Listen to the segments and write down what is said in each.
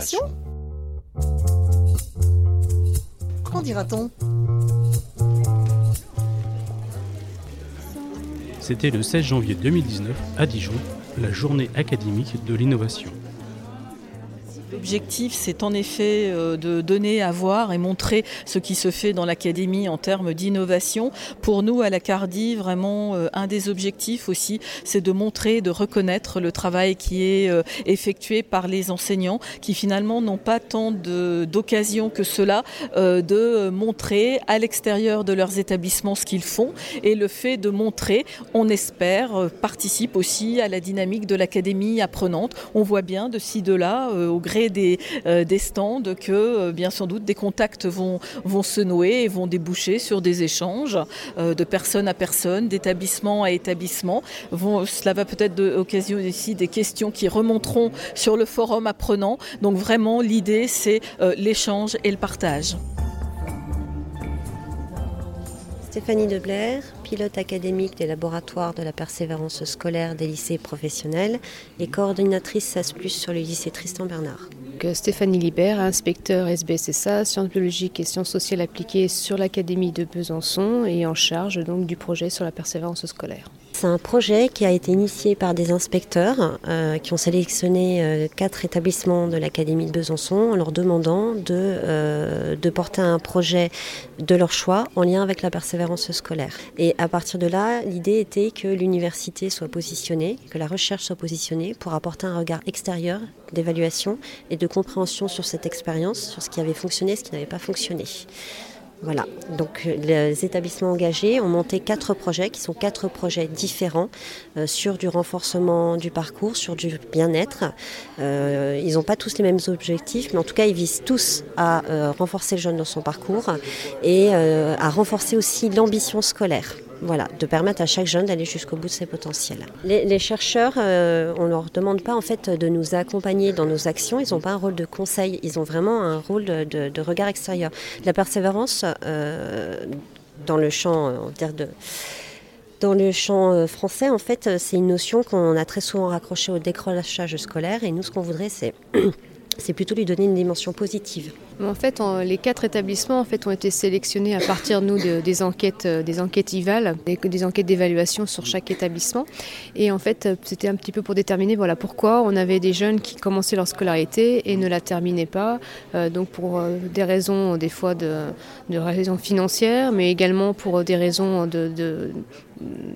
d'innovation Qu'en dira-t-on? C'était le 16 janvier 2019 à Dijon, la journée académique de l'innovation. L'objectif, c'est en effet euh, de donner à voir et montrer ce qui se fait dans l'académie en termes d'innovation. Pour nous, à la Cardi, vraiment, euh, un des objectifs aussi, c'est de montrer, de reconnaître le travail qui est euh, effectué par les enseignants, qui finalement n'ont pas tant d'occasion que cela de montrer à l'extérieur de leurs établissements ce qu'ils font. Et le fait de montrer, on espère, participe aussi à la dynamique de l'académie apprenante. On voit bien de ci, de là, au gré des, euh, des stands que euh, bien sans doute des contacts vont, vont se nouer et vont déboucher sur des échanges euh, de personne à personne, d'établissement à établissement. Cela va peut-être occasionner ici des questions qui remonteront sur le forum apprenant. Donc vraiment l'idée c'est l'échange et le partage. Stéphanie Deblair, pilote académique des laboratoires de la persévérance scolaire des lycées professionnels et coordinatrice SAS Plus sur le lycée Tristan Bernard. Stéphanie Libert, inspecteur SBSSA, sciences biologiques et sciences sociales appliquées sur l'Académie de Besançon et en charge du projet sur la persévérance scolaire. C'est un projet qui a été initié par des inspecteurs euh, qui ont sélectionné euh, quatre établissements de l'Académie de Besançon en leur demandant de, euh, de porter un projet de leur choix en lien avec la persévérance scolaire. Et à partir de là, l'idée était que l'université soit positionnée, que la recherche soit positionnée pour apporter un regard extérieur d'évaluation et de compréhension sur cette expérience, sur ce qui avait fonctionné ce qui n'avait pas fonctionné. Voilà, donc euh, les établissements engagés ont monté quatre projets qui sont quatre projets différents euh, sur du renforcement du parcours, sur du bien-être. Euh, ils n'ont pas tous les mêmes objectifs, mais en tout cas ils visent tous à renforcer le jeune dans son parcours et à renforcer aussi l'ambition scolaire. Voilà, de permettre à chaque jeune d'aller jusqu'au bout de ses potentiels. Les, chercheurs, euh, on ne leur demande pas en fait de nous accompagner dans nos actions. Ils n'ont pas un rôle de conseil. Ils ont vraiment un rôle de, regard extérieur. La persévérance euh, dans le champ, euh, on dire de dans le champ français, en fait, c'est une notion qu'on a très souvent raccrochée au décrochage scolaire. Et nous, ce qu'on voudrait, c'est plutôt lui donner une dimension positive. En fait, les quatre établissements ont été sélectionnés à partir nous des enquêtes, euh, des enquêtes IVAL, des, enquêtes d'évaluation sur chaque établissement. Et en fait, euh, c'était un petit peu pour déterminer voilà pourquoi on avait des jeunes qui commençaient leur scolarité et ne la terminaient pas. Euh, donc pour des raisons des fois de, de, raisons financières, mais également pour des raisons de, de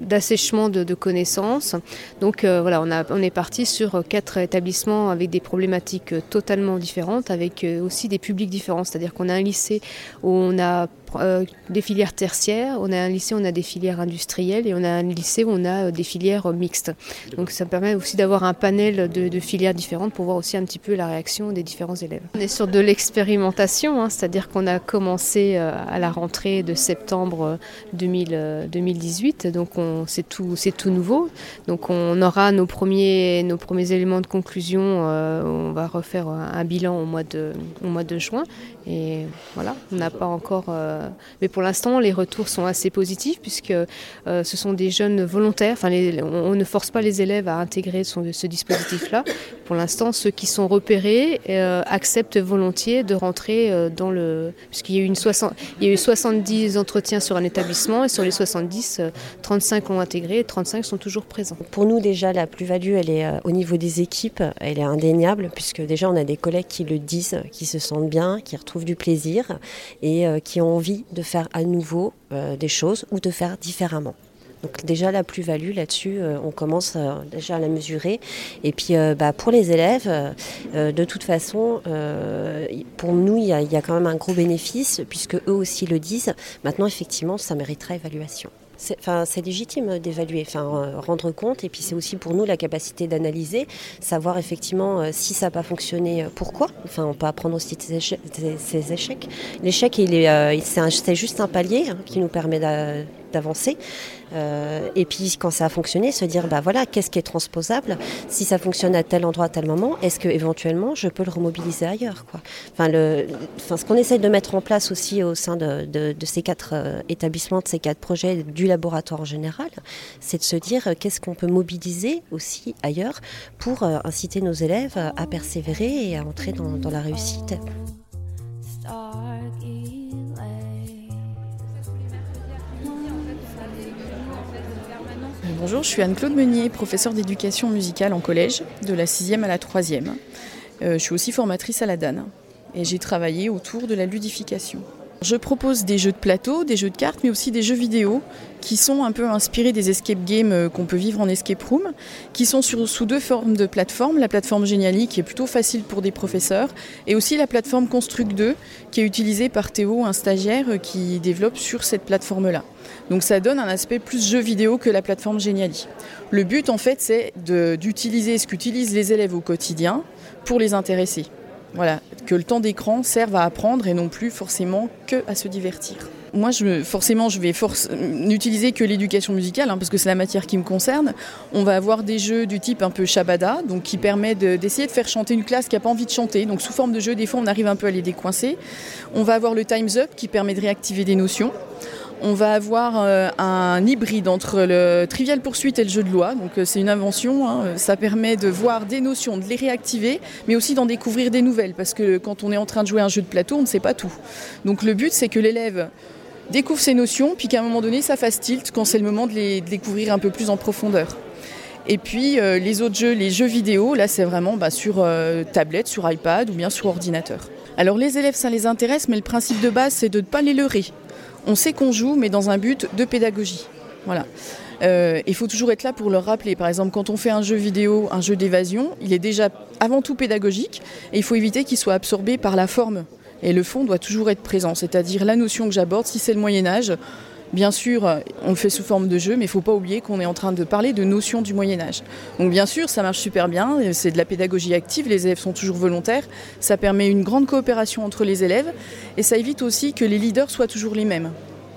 d'assèchement de, de, connaissances. Donc voilà, on, on est parti sur quatre établissements avec des problématiques totalement différentes, avec aussi des publics C'est-à-dire qu'on a un lycée où on a euh, des filières tertiaires, on a un lycée on a des filières industrielles et on a un lycée où on a euh, des filières mixtes. Donc ça permet aussi d'avoir un panel de, filières différentes pour voir aussi un petit peu la réaction des différents élèves. On est sur de l'expérimentation, hein, c'est-à-dire qu'on a commencé euh, à la rentrée de septembre 2018, donc c'est tout, tout nouveau. Donc on aura nos premiers, nos premiers éléments de conclusion, on va refaire un bilan au mois de, au mois de juin et voilà, on n'a pas encore. Euh, mais pour l'instant, les retours sont assez positifs puisque euh, ce sont des jeunes volontaires. Enfin, on, ne force pas les élèves à intégrer ce dispositif-là. Pour l'instant, ceux qui sont repérés euh, acceptent volontiers de rentrer dans le. Puisqu'il y, a eu une il y a eu 70 entretiens sur un établissement et sur les 70, 35 ont intégré et 35 sont toujours présents. Pour nous, déjà, la plus-value, elle est au niveau des équipes, elle est indéniable puisque déjà, on a des collègues qui le disent, qui se sentent bien, qui retrouvent du plaisir et euh, qui ont envie de faire à nouveau euh, des choses ou de faire différemment. Donc déjà la plus-value là-dessus, euh, on commence déjà à la mesurer. Et puis bah, pour les élèves, de toute façon, pour nous, il y, y, a quand même un gros bénéfice, puisque eux aussi le disent. Maintenant, effectivement, ça méritera évaluation. C'est légitime d'évaluer, enfin, rendre compte. Et puis c'est aussi pour nous la capacité d'analyser, savoir effectivement euh, si ça n'a pas fonctionné, euh, pourquoi. Enfin, on peut apprendre aussi de ses échecs. L'échec, euh, c'est juste un palier hein, qui nous permet d'avancer. Euh, et puis quand ça a fonctionné, se dire bah voilà, qu'est-ce qui est transposable? Si ça fonctionne à tel endroit, à tel moment, est-ce que éventuellement je peux le remobiliser ailleurs quoi? Enfin, le, enfin, ce qu'on essaie de mettre en place aussi au sein de, de, ces quatre euh, établissements, de ces quatre projets du laboratoire en général, c'est de se dire euh, qu'est-ce qu'on peut mobiliser aussi ailleurs pour inciter nos élèves à persévérer et à entrer dans la réussite. Bonjour, je suis Anne-Claude Meunier, professeure d'éducation musicale en collège, de la 6e à la 3e. Euh, je suis aussi formatrice à la DAN et j'ai travaillé autour de la ludification. Je propose des jeux de plateau, des jeux de cartes, mais aussi des jeux vidéo qui sont un peu inspirés des escape games euh, qu'on peut vivre en escape room, qui sont sous deux formes de plateformes. La plateforme Geniali, qui est plutôt facile pour des professeurs, et aussi la plateforme Construct 2, qui est utilisée par Théo, un stagiaire euh, qui développe sur cette plateforme-là. Donc ça donne un aspect plus jeu vidéo que la plateforme Geniali. Le but, en fait, c'est d'utiliser ce qu'utilisent les élèves au quotidien pour les intéresser. Voilà, que le temps d'écran serve à apprendre et non plus forcément que à se divertir. Moi, forcément, je vais n'utiliser que l'éducation musicale, hein, parce que c'est la matière qui me concerne. On va avoir des jeux du type un peu Shabada, donc qui permet de, d'essayer de faire chanter une classe qui n'a pas envie de chanter. Donc sous forme de jeu, des fois, on arrive un peu à les décoincer. On va avoir le Time's Up, qui permet de réactiver des notions on va avoir euh, un hybride entre le trivial poursuite et le jeu de loi. Donc euh, c'est une invention, hein. ça permet de voir des notions, de les réactiver, mais aussi d'en découvrir des nouvelles, parce que quand on est en train de jouer un jeu de plateau, on ne sait pas tout. Donc le but c'est que l'élève découvre ces notions, puis qu'à un moment donné ça fasse tilt quand c'est le moment de les découvrir un peu plus en profondeur. Et puis euh, les autres jeux, les jeux vidéo, là c'est vraiment bah, sur euh, tablette, sur iPad ou bien sur ordinateur. Alors les élèves ça les intéresse, mais le principe de base c'est de ne pas les leurrer on sait qu'on joue, mais dans un but de pédagogie. Voilà. Euh, il faut toujours être là pour leur rappeler. Par exemple, quand on fait un jeu vidéo, un jeu d'évasion, il est déjà avant tout pédagogique et il faut éviter qu'il soit absorbé par la forme. Et le fond doit toujours être présent, c'est-à-dire la notion que j'aborde, si c'est le Moyen Âge, Bien sûr, on le fait sous forme de jeu, mais il ne faut pas oublier qu'on est en train de parler de notions du Moyen Âge. Donc bien sûr, ça marche super bien, c'est de la pédagogie active, les élèves sont toujours volontaires, ça permet une grande coopération entre les élèves, et ça évite aussi que les leaders soient toujours les mêmes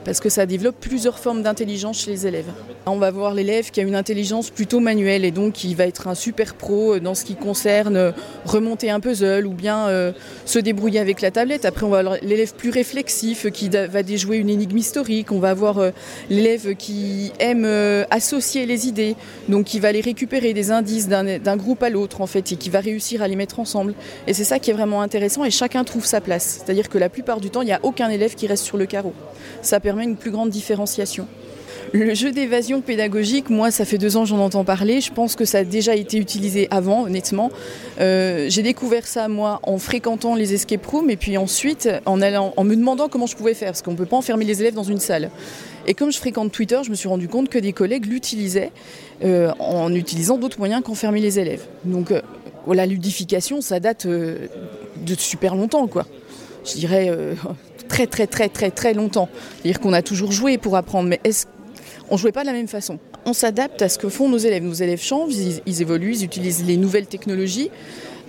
parce que ça développe plusieurs formes d'intelligence chez les élèves. On va voir l'élève qui a une intelligence plutôt manuelle et donc qui va être un super pro dans ce qui concerne remonter un puzzle ou bien euh, se débrouiller avec la tablette. Après, on va avoir l'élève plus réflexif qui va déjouer une énigme historique. On va avoir euh, l'élève qui aime euh, associer les idées, donc qui va aller récupérer des indices d'un groupe à l'autre en fait et qui va réussir à les mettre ensemble. Et c'est ça qui est vraiment intéressant et chacun trouve sa place. C'est-à-dire que la plupart du temps, il n'y a aucun élève qui reste sur le carreau. Une plus grande différenciation. Le jeu d'évasion pédagogique, moi, ça fait deux ans que j'en entends parler. Je pense que ça a déjà été utilisé avant, honnêtement. Euh, j'ai découvert ça, moi, en fréquentant les escape rooms et puis ensuite en, allant, en me demandant comment je pouvais faire, parce qu'on ne peut pas enfermer les élèves dans une salle. Et comme je fréquente Twitter, je me suis rendu compte que des collègues l'utilisaient euh, en utilisant d'autres moyens qu'enfermer les élèves. Donc, euh, la ludification, ça date euh, de super longtemps, quoi. Je dirais très très très très très longtemps. C'est-à-dire qu'on a toujours joué pour apprendre, mais est-ce on ne jouait pas de la même façon? On s'adapte à ce que font nos élèves. Nos élèves changent, ils, ils évoluent, ils utilisent les nouvelles technologies.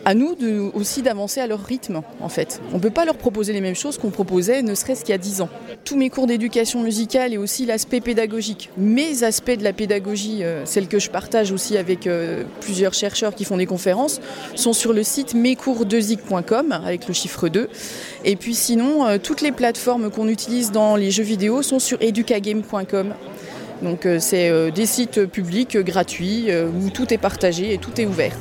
À nous aussi d'avancer à leur rythme, en fait. On ne peut pas leur proposer les mêmes choses qu'on proposait, ne serait-ce qu'il y a 10 ans. Tous mes cours d'éducation musicale et aussi l'aspect pédagogique, mes aspects de la pédagogie, euh, celles que je partage aussi avec euh, plusieurs chercheurs qui font des conférences, sont sur le site mescours2zic.com avec le chiffre 2. Et puis sinon, euh, toutes les plateformes qu'on utilise dans les jeux vidéo sont sur educagame.com. Donc euh, c'est des sites publics gratuits où tout est partagé et tout est ouvert.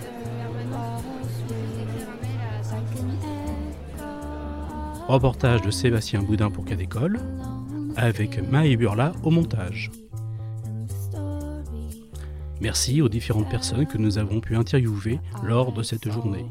Reportage de Sébastien Boudin pour Cadécole, avec Maë Burla au montage. Merci aux différentes personnes que nous avons pu interviewer lors de cette journée.